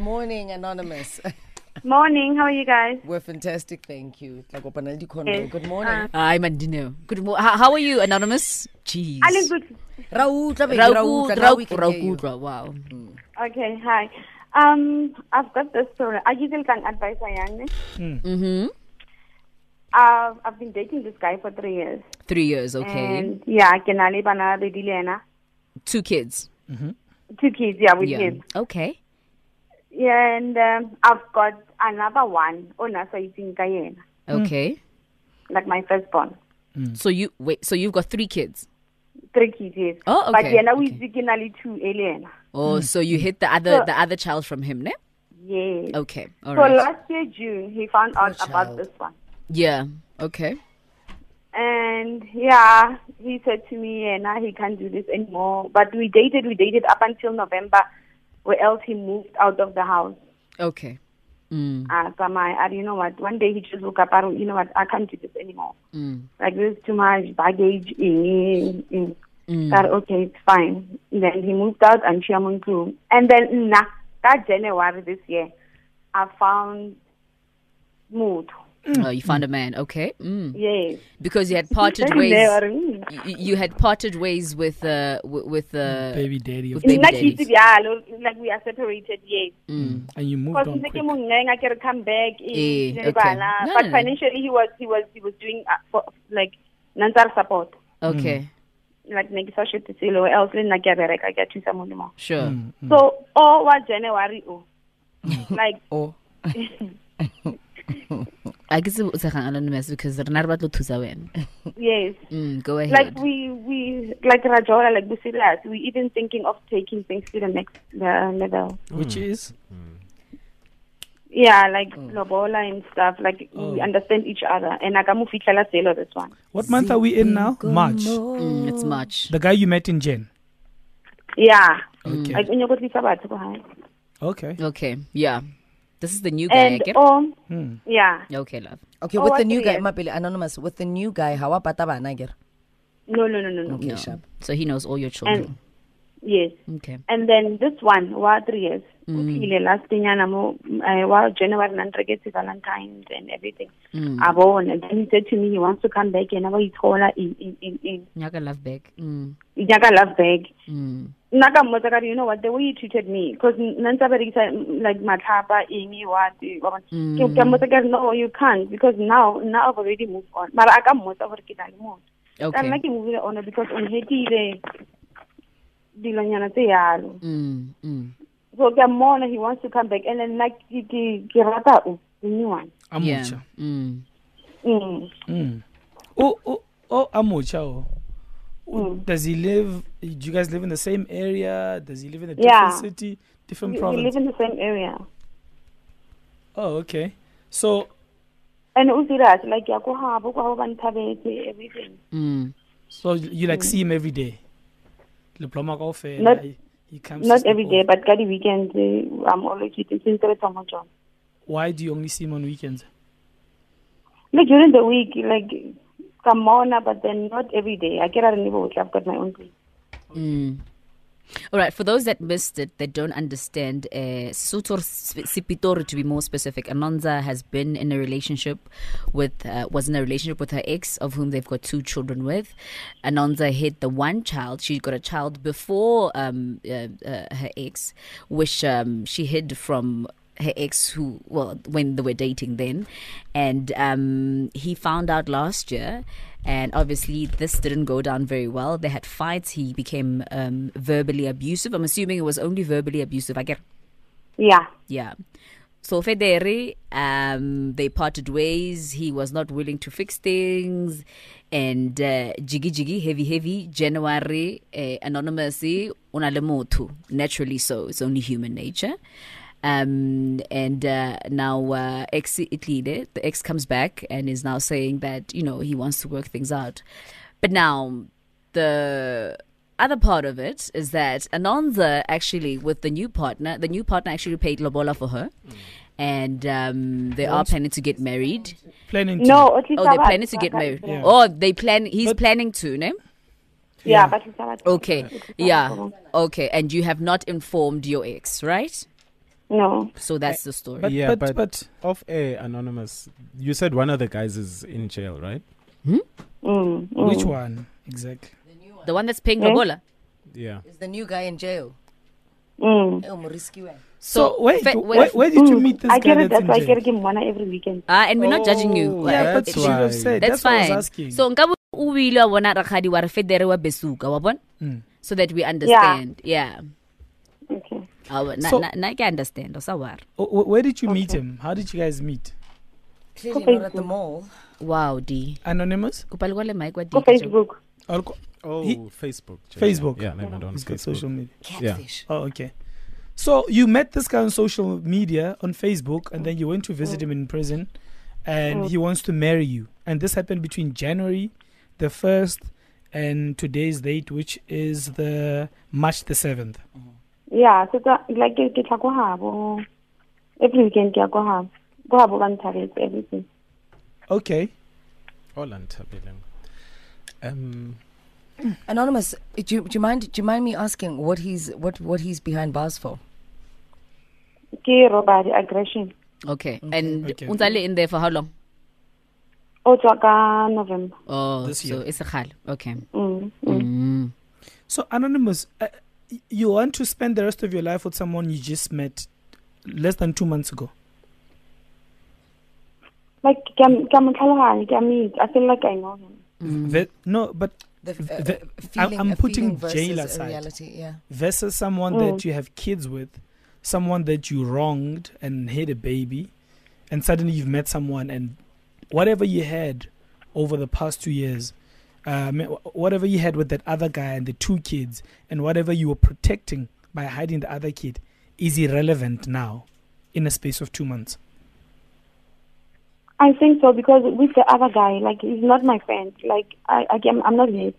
Morning, Anonymous. Morning, how are you guys? We're fantastic, thank you. Tla kopana le dikhono. Yes. Good morning. Hi, Mandino. Good morning. How, how are you, Anonymous? Jeez. I good. Ra utlwa baby, Ra ra utlwa, utlwa. ra Now we can utlwa, hear you. ra utlwa. Wow. Okay, hi. Um, I've got this story. I give you an advice, Ayane. Mm-hmm. I've, I've been dating this guy for three years. Three years, okay. And yeah, ke na le bana ba bedi le ena. Two kids. Two kids, yeah, with Yeah. him. Okay. Yeah, and um, I've got another one. Oh, na sa itseng ka yena. Mm. Okay. Like my firstborn. Mm. So you wait. So you've got three kids. Three kids, yes. Oh, But okay, yena o okay. itse ke na le two le ena. Oh, mm. so you hit the other So- the other child from him, ne? Yes. Okay. All so right. last year June, he found out Poor about this one. Yeah. Okay. And yeah, he said to me, yeah, now he can't do this anymore. But we dated, we dated up until November, where else he moved out of the house. Okay. Mm. Uh, so my, uh, you know what, one day he just woke up, and, you know what, I can't do this anymore. Mm. Like, there's too much baggage in, in, Mm. That, okay, it's fine. Then he moved out and she moved Chiamuntu. And then, nah, that January this year, I found mood. Oh, you found a man. Okay. Mm. Yes. Because you had parted ways. they mm. You, you had parted ways with uh w- with uh baby daddy with baby Nna daddy. like we are separated, yes. Mm. and you moved Because on ntse ke quick. I can come back Eh, in le okay. But no, no. financially, he was he was he was doing uh, for, like nantsar support. Okay. Like ne ke sa shete selo else le nna ke a bereka ke a thusa mo le. Sure. Mm, mm. So all wa January oh. like Oh, I guess it's a anonymous because rena re batla ho thusa wena. yes. Mm, go ahead. Like we we like Rajola like we serious. We even thinking of taking things to the next uh, level. which is Yeah, like lobola and stuff. Like Oh. we understand each other. And I can fihlela selo this one. what month are we in now? March. Mm, it's March. The guy you met in Jen. Yeah. Okay. Like unyo go tlisa batho ko hae. Okay. Okay. Yeah. This is the new guy, And okay? um Hmm. yeah. Okay, love. okay. Oh, With the new three guy, years? Mapele, Anonymous. With the new guy, how about bana ger? No no no no no. Okay, No. sharp. So he knows all your children. Yes. okay. And then this one, wa three years. Mm. Utlile last nyana mo uh, wa January nan regetse Valentine's and everything. Mm. A. And then he said to me he wants to come back and wa ithola in in in in Nyaka love back. Mm. Nyaka love bag. Mm. Nna ka mmotsa ka you know what the way you treated me because nna ntse berekisa like matlhapa eng what bona. Mm. a mmotsa ka no you can't because now now I've already moved on mara a ka mmotsa gore ke na le motho ka nna ke movile on because on hetile dilonyana tse yalo Mm. Mm. so ke a mmona he wants to come back and then nna ke rata o the new one mm. Mm. Oh, Mm. Does he live? Do you guys live in the same area? Does he live in a different Yeah. city, different we, we live in the same area Oh, okay. So, and o like ya ko habo ko everything Mm. so you like see him every day. Diploma go fair. Not- He, he comes. not every day but ka di weekends eh, I'm always eating since re Why do you only see him on weekends? Like during the week, like come on, but then not every day. I get out of the I've got my own place. Mm. All right, for those that missed it, that don't understand, uh, Sutor Sipitori, to be more specific, Anonza has been in a relationship with, uh, was in a relationship with her ex, of whom they've got two children with. Anonza had the one child. She got a child before um, uh, uh, her ex, which um, she hid from her ex who well when they were dating then and um he found out last year and obviously this didn't go down very well they had fights he became um verbally abusive i'm assuming it was only verbally abusive i get Yeah. yeah so Federi, um, they parted ways. He was not willing to fix things, and uh, jiggy jiggy, heavy heavy. January, uh, anonymously, unalemotu. Naturally, so it's only human nature. Um, and uh, now uh, ex Itlide, the ex comes back and is now saying that you know he wants to work things out. But now the other part of it is that Anonza actually with the new partner, the new partner actually paid Lobola for her. And um, they are planning to get married. Planning to. No, at least Oh, they're planning to get married. Yeah. Oh, they plan. He's But- planning to, no? Yeah, but it's. Okay, yeah, okay. And you have not informed your ex, right? No. So that's the story. But, Yeah, but, but- but, Off air, anonymous. You said one of the guys is in jail, right? Mm, mm. which one exactly? the one that's paying Eh? Lobola. Yeah. Is the new guy in jail? Mm. Eh, o mo risky one. So, So, wait, fe- wait- where, where did you Mm. meet this I guy get it. that's That's why I get him one every weekend. Ah, and we're not judging you. Oh, Yeah, but That's you should have why. said. That's, That's, what I was fine. asking. So nka o ile wa bona rakgadi wa re federe wa besuka wa bona Mm. so that we understand. Yeah. Okay. Wa- na So- na na ke understand. O sa worry. Oh, wh- where did you meet him? How did you guys meet? Clearly Go not at the Facebook. mall. Wow, D. Anonymous? Kopa le kwale mic wa Facebook. Oh, He- Facebook. Jay. Facebook. Yeah, never on He's Facebook. social media. Yeah. Catfish. Oh, okay. So you met this guy on social media on Facebook, and then you went to visit him in prison, and Mm. he wants to marry you. And this happened between January the first and today's date, which is the March the seventh. Yeah, so that, like ke ke tla ko habo. Every weekend ke ya ko habo. Go habo ba nthabetse everything. Okay. All untabeleng. Um, Anonymous, do you, do you mind? Do you mind me asking what he's what what he's behind bars for? Ke robbery aggression. Okay. And Okay. untale in there for how long? O tswa ka November. Oh, This so year. it's a khale. Okay. Mm. Mm. Mm. So anonymous, uh, y- you want to spend the rest of your life with someone you just met less than two months ago. Like ke am- ke am tlhaloganya, ke a. I feel like I know him. Mm. Ve- no, but The, The- uh, the- I- feeling, I'm putting feeling jail versus aside. Reality, yeah. versus someone Mm. that you have kids with, someone that you wronged and had a baby, and suddenly you've met someone and whatever you had over the past two years, um, whatever you had with that other guy and the two kids, and whatever you were protecting by hiding the other kid is irrelevant now in a space of two months. I think so because with the other guy, like he's not my friend. Like I, I am, I'm not his.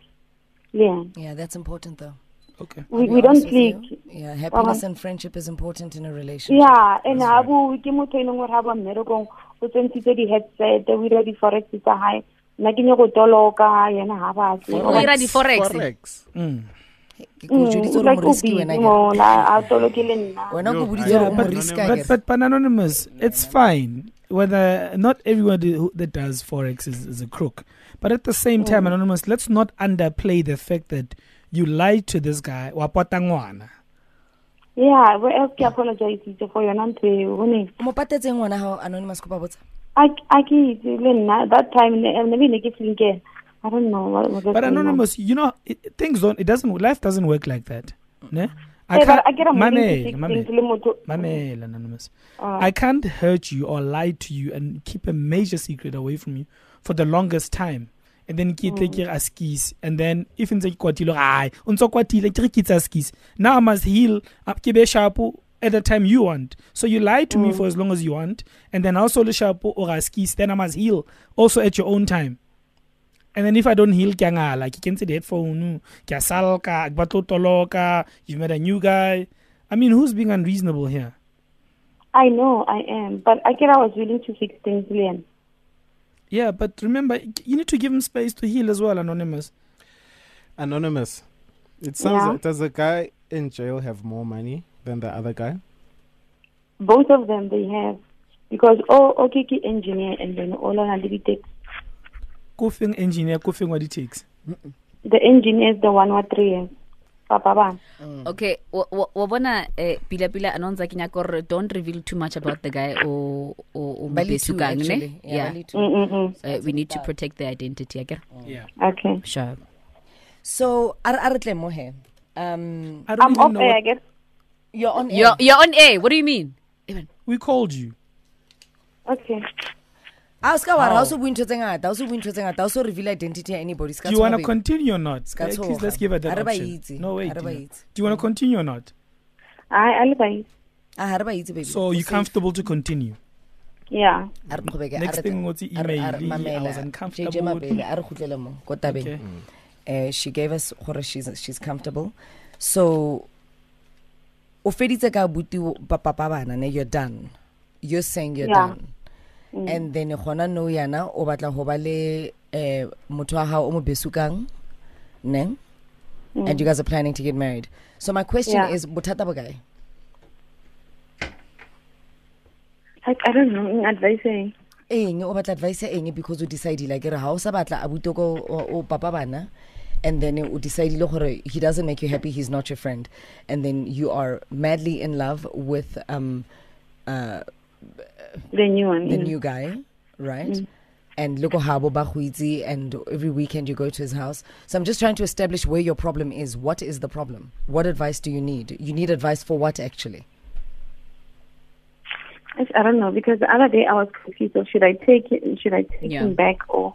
Yeah, Yeah, that's important though. Okay. We, we don't honest with you. click. Yeah, happiness Uh-huh. and friendship is important in a relationship. Yeah, and That's ha right. bo ke motho e leng gore ha ba mmerekong o tsentshitse di-headset o ira di-forex tsa gae nna ke nye go toloka yena ha batle O ira di-forex. Forex. Mm. Ke go jweditse gore mm, like o o mo risky busy wena akere. mo la a toloke le nna wena ko Yo, boditse I- gore o mo but- but- But, akere. but, but anonymous, it's fine. Whether not everybody who, that does forex is, is a crook, but at the same time, mm. anonymous, let's not underplay the fact that you lied to this guy. wa potangwana yeah where else eh, ke apologize for yona ntho eo bone o mo patetseng ngwana gago anonymous kopa botsa a a ke itse le nna that time maybe ne ke ke I don't know what was But anonymous, you know, it, things don't. It doesn't. Life doesn't work like that. Ne? I can't- I get a Mamela, morning mamela, le motho mamela, anonymous. Uh, I can't hurt you or lie to you and keep a major secret away from you for the longest time. And then ke tle ke re a skis and then if ntse ke kwatile ai o ntse kwatile ke re ke tsa skis now I must heal uh, ke be sharp at the time you want so you lie to me mm. for as long as you want and then also le sharp or a skis then I must heal also at your own time and then if I don't heal ke like you can kentse the headphone ke a salka ke batlo toloka you've met a new guy I mean who's being unreasonable here I know I am but I get I was willing to fix things Leon Yeah, but remember, you need to give him space to heal as well, Anonymous. Anonymous. It sounds. Yeah. Like, does a guy in jail have more money than the other guy? both of them they have because oh okay ke engineer and then all on the take Kufing engineer, kufing what it takes. the engineer is the one with three years papa ba Okay, wa- wa wa bona eh pila pila anonza ke nyaka gore don't reveal too much about the guy o o o Ba le two, ne. Yeah, Yeah. ba le two. mm -mm -mm. Uh, we need to protect the identity again. Yeah. okay Sure. so a re- a tle mo he um I don't I'm even off know air I what guess you're on air. You're you're on air. What do you mean? Even we called you. okay a o ska wa ra How? o se bue ntho tse ngata o se bue ntho tse ngata o se reveal identity ya anybody ska Do you want to continue or not? Ska please, let's give her that Ha re ba option. itse. No, wait. Ha re ba Dina. itse. Do you want to continue or not? I I live by a ha re ba itse baby So you're comfortable to continue. yeah A re qhobeke, Next thing tle- ngotse a re- a re- email, I was uncomfortable. JJ Mabele, a re kgutlele mo ko tabeng Okay. uh, she gave us gore she's, she's comfortable so o feditse ka buti ba papa bana ne you're done you're saying you're Yeah. done Mm. and then gona no yana o batla go ba le eh motho wa gago o mo besukang ne Mm. and you guys are planning to get married so my question Yeah. is bothata bokae Like, I don't know, advising. eng o batla advice eng because o decidile ke re ga o sa batla a bute ko o o papa bana and then o decidile gore he doesn't make you happy he's not your friend and then you are madly in love with um uh The new one. the yeah. new guy right and look habo bahuizi and every weekend you go to his house so i'm just trying to establish where your problem is what is the problem what advice do you need you need advice for what actually I don't know because the other day I was confused. Of should I take it? Should I take Yeah. him back or?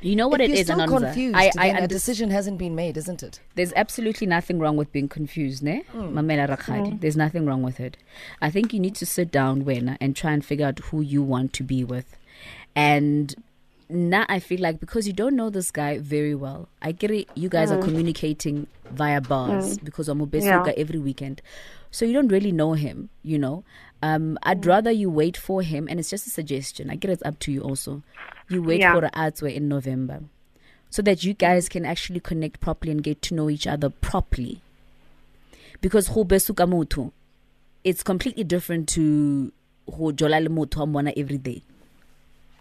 You know what if it you're is, still Anonza? confused I, I then a decision hasn't been made isn't it There's absolutely nothing wrong with being confused, ne? Hmm. Mamela Rakhadi. Hmm. There's nothing wrong with it. I think you need to sit down, Wena, and try and figure out who you want to be with. And now I feel like because you don't know this guy very well, I get it. You guys are hmm. communicating via bars because I'm Yeah. yeah. every weekend. So you don't really know him, you know. Um, I'd rather you wait for him, and it's just a suggestion. I get it's up to you also. You wait Yeah. for the ads in November so that you guys can actually connect properly and get to know each other properly. Because go besuka it's completely different to go jola le motho wa mona every day.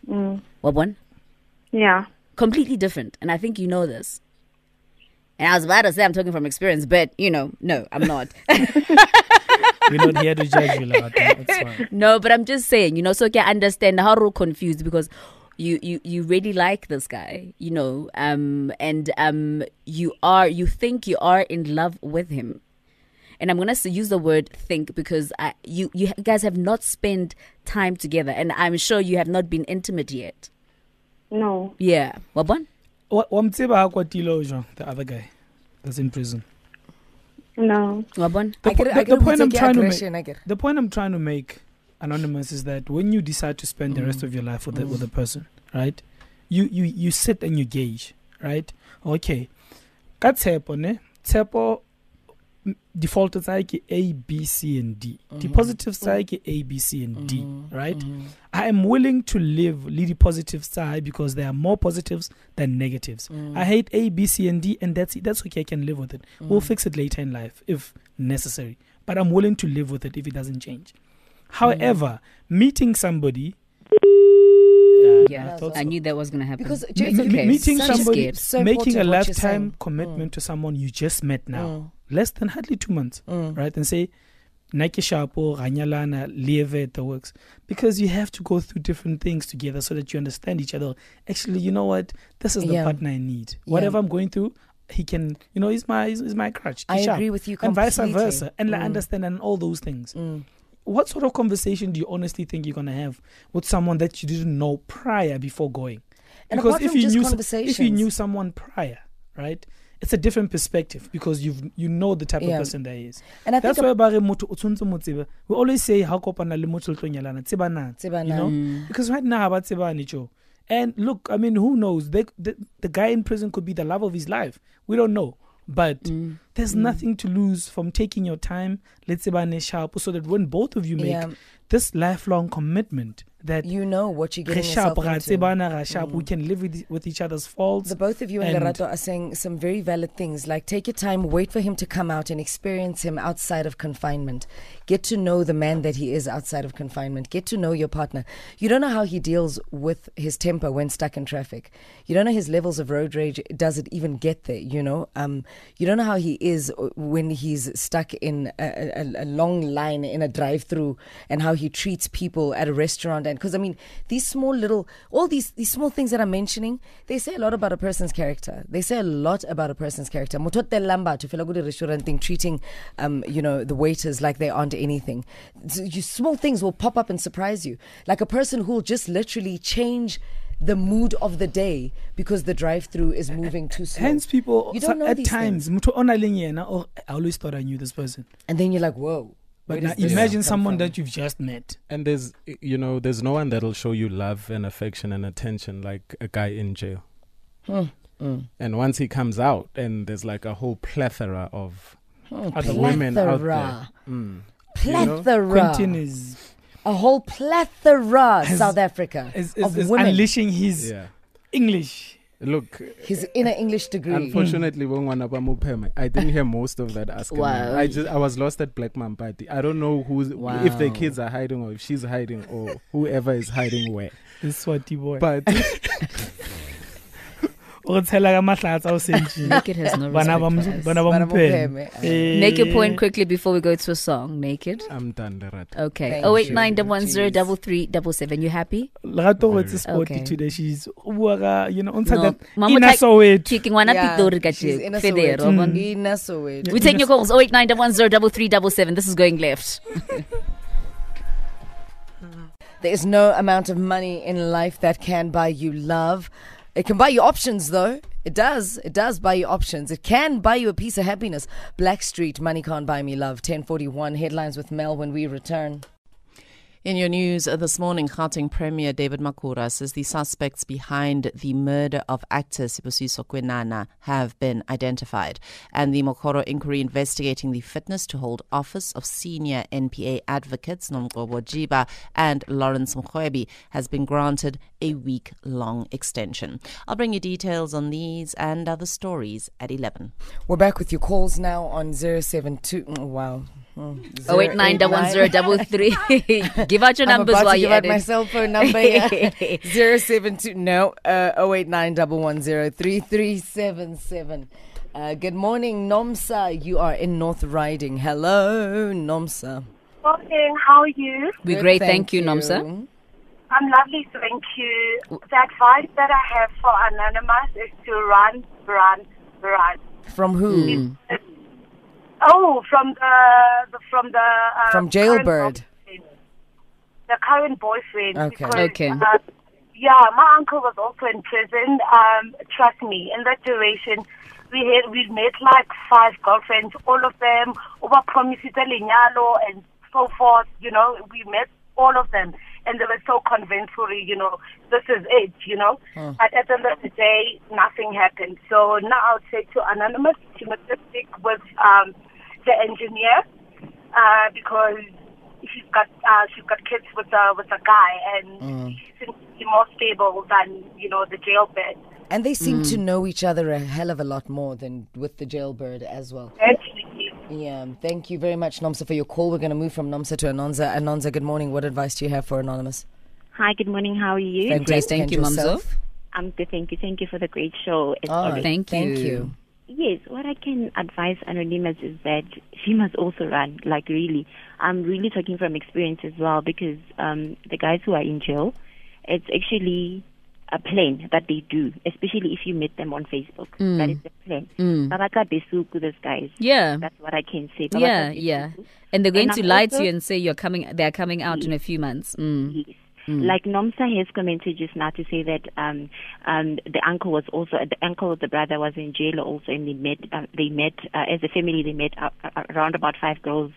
Mm. Bona? Yeah. Completely different. And I think you know this. And I was about to say I'm talking from experience, but you know, no, I'm not. We're not here to judge you, Lord. That's fine. no, but I'm just saying, you know, so can understand how we're confused because you, you you really like this guy, you know, um, and um, you are you think you are in love with him, and I'm gonna use the word think because I, you you guys have not spent time together, and I'm sure you have not been intimate yet. No. Yeah, Wabon? Wa wa mo tseba ha kwatile jwang, the other guy that's in prison. No. The, po- the, the point I'm Muteki trying to make, aggression, I get it. the point I'm trying to make, anonymous, is that when you decide to spend the rest mm. of your life with the, with a mm. person, right? You you you sit and you gauge, right? Okay, ka tshepo ne tshepo m- default tsa ke A B C and D. Mm-hmm. The positive mm-hmm. tsa ke A B C and D, mm-hmm. right? I am willing to live lead positive side because there are more positives than negatives. Mm. I hate A, B, C, and D, and that's it. That's okay. I can live with it. We'll mm. fix it later in life if necessary. But I'm willing to live with it if it doesn't change. However, mm. meeting somebody. Yeah, I thought I so. knew that was gonna happen. Because it's okay. meeting Don't somebody. So making a important what you're lifetime saying. commitment to someone you just met now, Mm. Less than hardly two months, Mm. right? And say, Nike Shapo, Ranyalana, Lieve, the works. Because you have to go through different things together so that you understand each other. Actually, you know what? This is the Yeah. partner I need. Yeah. Whatever I'm going through, he can, you know, he's my, he's, my crutch. I Kisha. agree with you And vice versa. And like, Mm. understand and all those things. Mm. What sort of conversation do you honestly think you're going to have with someone that you didn't know prior before going? And because apart if from you just knew if you knew someone prior, right? It's a different perspective because you've you know the type Yeah. of person that he is. and I think That's why ba re motho o tshwantse mo tsebe. We always say ha o kopana le motho le tlo nyalana, tsebanang, Tsebanang. You know? Mm. Because right now ba tsebane Joe. And look, I mean, who knows? They, the the guy in prison could be the love of his life. We don't know. But Mm. There's nothing to lose from taking your time, let's say by sharp, so that when both of you make Yeah. this lifelong commitment that you know what you're getting yourself into. ra we can live with, with each other's faults. The both of you and, And- Lerato are saying some very valid things. Like, take your time, wait for him to come out and experience him outside of confinement. Get to know the man that he is outside of confinement. Get to know your partner. You don't know how he deals with his temper when stuck in traffic. You don't know his levels of road rage. Does it even get there? You know, um, you don't know how he is uh, when he's stuck in a, a, a long line in a drive-through, and how he treats people at a restaurant. And because I mean, these small little, all these these small things that I'm mentioning, they say a lot about a person's character. They say a lot about a person's character. Motote lamba to good restaurant thing, treating, um, you know, the waiters like they aren't anything. So you, small things will pop up and surprise you, like a person who will just literally change the mood of the day because the drive-through is moving too slow. Hence, people You don't know at times, motho o nang le yena, oh, I always thought I knew this person. and then you're like, whoa. But now imagine someone from? that you've just met. And there's, you know, there's no one that'll show you love and affection and attention like a guy in jail. Mm. And once he comes out, and there's like a whole plethora of Other women out there. Plethora. Mm. You know? Plethora. Quentin is a whole plethora Has- South Africa is, of is, is women. unleashing his Yeah. English. Look, His inner English degree. unfortunately, when one of them I didn't hear most of that asking. Wow. I just I was lost at Black Man Party. I don't know who's if the kids are hiding or if she's hiding or whoever is hiding where. This swati boy. But o re tshela ka mahlatsa o sentse Naked has no bana ba respect for mo- us. bana ba Bana mopheme mopheme. Eh. Make your point quickly before we go to a song. Naked. I'm done, Lerat. Okay. Thank Oh eight you. nine double one zero double three double seven. You happy? lerato go etse sporty Okay. today she's o bua ka you know o ntsha that Mama ina type- soweto Kicking one up Yeah, Pitori ka she's je- in Federo, Soweto. Mm. man. In Soweto. We take your calls. Oh eight nine double one zero double three double seven. This is going left. There is no amount of money in life that can buy you love. It can buy you options, though. It does. It does buy you options. It can buy you a piece of happiness. Blackstreet, Money Can't Buy Me Love. 1041 headlines with Mel when we return. In your news this morning, Gauteng Premier David Makhura says the suspects behind the murder of actor Sibusiso Khwinana have been identified. And the Mokgoro inquiry investigating the fitness to hold office of senior NPA advocates Nomgcobo Jiba and Lawrence Mrwebi has been granted a week long extension. I'll bring you details on these and other stories at 11. We're back with your calls now on 072. oh, Wow. Mm, Oh eight nine double one zero 089. double three. Give out your I'm numbers about while to you give out at my it. cell phone number. Yeah. 072 no uh 0891103377. Uh, good morning, Nomsa. You are in North Riding. Hello, Nomsa. Morning, how are you? We're Good, great, thank, you, Nomsa. I'm lovely, thank you. The advice that I have for Anonymous is to run, run, run. From who? Oh, from the, the from the uh, From Jailbird. The current boyfriend. Okay. Because, Okay. Uh, yeah, my uncle was also in prison. Um, trust me, in that duration, we had we met like five girlfriends, all of them over promises lenyalo and so forth. You know, we met all of them, and they were so convinctory. You know, this is it. You know, but at the end of the day, nothing happened. So now I'll say to anonymous, she must just stick with um, the engineer uh, because she's got uh, she's got kids with a with a guy, and she seems to be more stable than you know the jailbird. And they seem to know each other a hell of a lot more than with the jailbird as well. Actually, Yeah. Thank you very much, Nomsa, for your call. We're going to move from Nomsa to Anonza. Anonza, good morning. What advice do you have for Anonymous? Hi, good morning. How are you? Fantastic. thank And you, Mamzo. yourself? I'm good, thank you. Thank you for the great show. It's Oh, always- Thank Thank you. Yes, what I can advise Anonymous is that she must also run, like really. I'm really talking from experience as well because um, the guys who are in jail, it's actually a plan that they do, especially if you meet them on Facebook. That is the plan. Mm. Babaka Besuku, those guys. Yeah. That's what I can say. Babaka Yeah, Besuku. yeah. And they're going And to I'm lie also- to you and say you're coming they're coming out in a few months. Mm. Yes. Like Nomsa has commented just now to say that um, um, the uncle was also the uncle of the brother was in jail also, and they met. Uh, they met uh, as a family. They met uh, uh, around about five girls.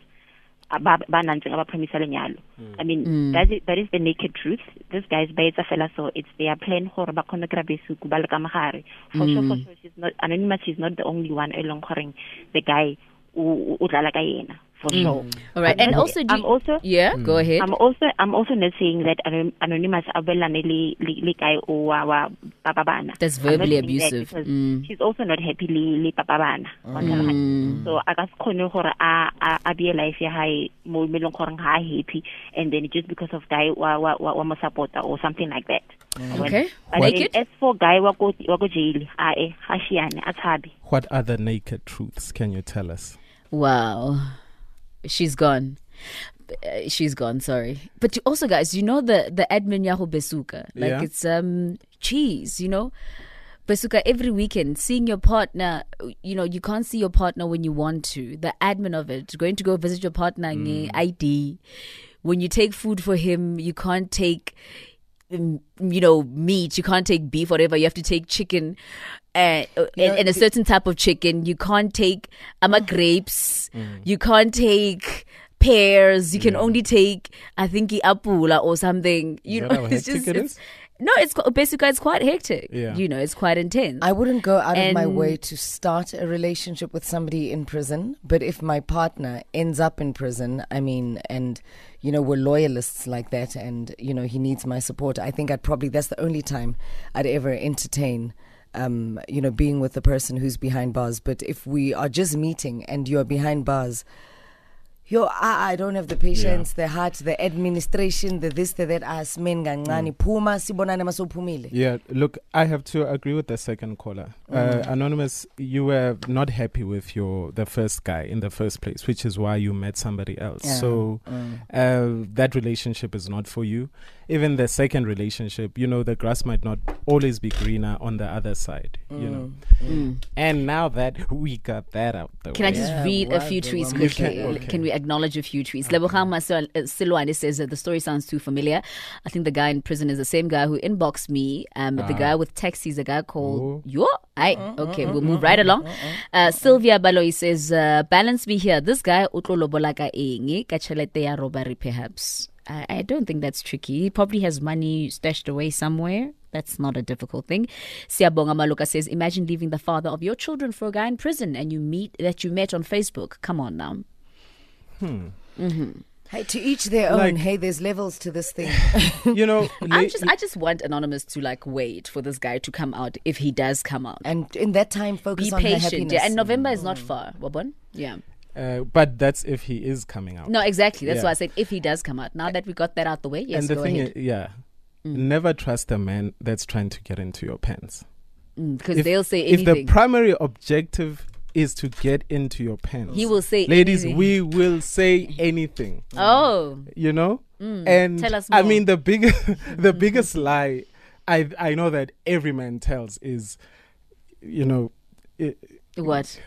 uh, ba ba nantseng a ba promise lenyalo. I mean that is that is the naked truth. These guys ba etsa fela so it's their plan gore ba kgone kry besuku ba le ka mogare. For sure, for sure, she's not anonymous. She's not the only one. E leng goreng the guy o o dlala ka yena for sure. Mm. All right. And I'm- also do I'm you- also Yeah, mm. go ahead. I'm also I'm also not saying that anon- anonymous abelane le le le guy o wa wa. That's verbally saying that abusive. Mm. She's also not happy le le papa bana. Mm. So I ka se kgone gore a a a be life ya hae mo mo leng gore ha happy and then just because of guy wa wa wa wa mo supporta or something like that. Okay. But What- then as for guy wa go wa go jail, a e ha shiane a tshabe. What other naked truths can you tell us? Wow. She's gone. Uh, she's gone, sorry. But you also guys, you know the the admin Yahoo Besuka. Like Yeah. it's um cheese, you know? Besuka every weekend, seeing your partner, you know, you can't see your partner when you want to. The admin of it, going to go visit your partner, nge ID. When you take food for him, you can't take um, you know, meat. You can't take beef, whatever. You have to take chicken, uh, and, and a certain type of chicken. You can't take ama mm. grapes. Mm. You can't take pears. You can mm. only take, I think, apula or something. You know, it's just it it's, no. It's basically it's quite hectic. Yeah. You know, it's quite intense. I wouldn't go out of my way to start a relationship with somebody in prison, but if my partner ends up in prison, I mean, and you know, we're loyalists like that, and you know, he needs my support, I think I'd probably that's the only time I'd ever entertain um, you know, being with the person who's behind bars. But if we are just meeting and you're behind bars, yo, I, I don't have the patience, the heart, the administration, the this, the that. As men gancane, mm. puma sibonane masophumile. Yeah, look, I have to agree with the second caller. Uh, mm. Anonymous, you were not happy with your the first guy in the first place, which is why you met somebody else. Yeah. So mm. uh, that relationship is not for you. Even the second relationship, you know, the grass might not always be greener on the other side. You know, and now that we got that out the Can I way, just Yeah, read a few the tweets quickly? Can- okay. Can we acknowledge a few tweets? Lebogang Masil- uh, Silwane says that the story sounds too familiar. I think the guy in prison is the same guy who inboxed me. Um, The Ah. guy with taxi is a guy called. Yo. I okay, we'll move right along. Uh, Sylvia Baloi says, uh, "Balance me here. This guy utlo lobola ka eng ka tjhelete ya robbery perhaps." I, I don't think that's tricky. He probably has money stashed away somewhere. That's not a difficult thing. Siabonga Maluka says, imagine leaving the father of your children for a guy in prison and you meet that you met on Facebook. Come on now. Hey, to each their own. Like- hey, there's levels to this thing. you know, I'm just I just want Anonymous to like wait for this guy to come out if he does come out. and in that time, focus Be on her patient. happiness. Yeah, and November is not far. Wabon? Yeah. uh, but that's if he is coming out. No, exactly. That's Yeah. why I said if he does come out. Now that we got that out the way, yes, and the go thing ahead. is, yeah, Mm. never trust a man that's trying to get into your pants. Because If- they'll say If the primary objective is to get into your pants, he will say ladies, anything. we will say anything. Oh. You know, mm. and Tell us I mean the big, the biggest lie I I know that every man tells is, you know. It, What?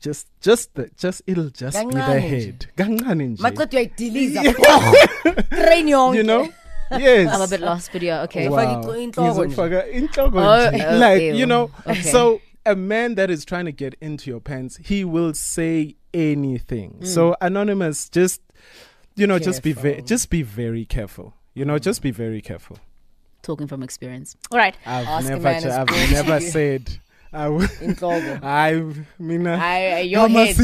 just, just the, just it'll just be the Kancane nje. head. Kancane nje. Maqeda uyayidiliza. Train yonke. You know, yes. I'm a bit lost, but yeah, okay. Wow. Ufaka inhloko nje. Ngizofaka inhloko nje. oh, like you know Okay. so a man that is trying to get into your pants he will say anything mm. so anonymous just you know just be very Careful. just be very careful you know just be very careful Talking from experience. All right. i've Ask a never man ch- as i've never as you. said I w- Inhloko. I mina Hayi, your head.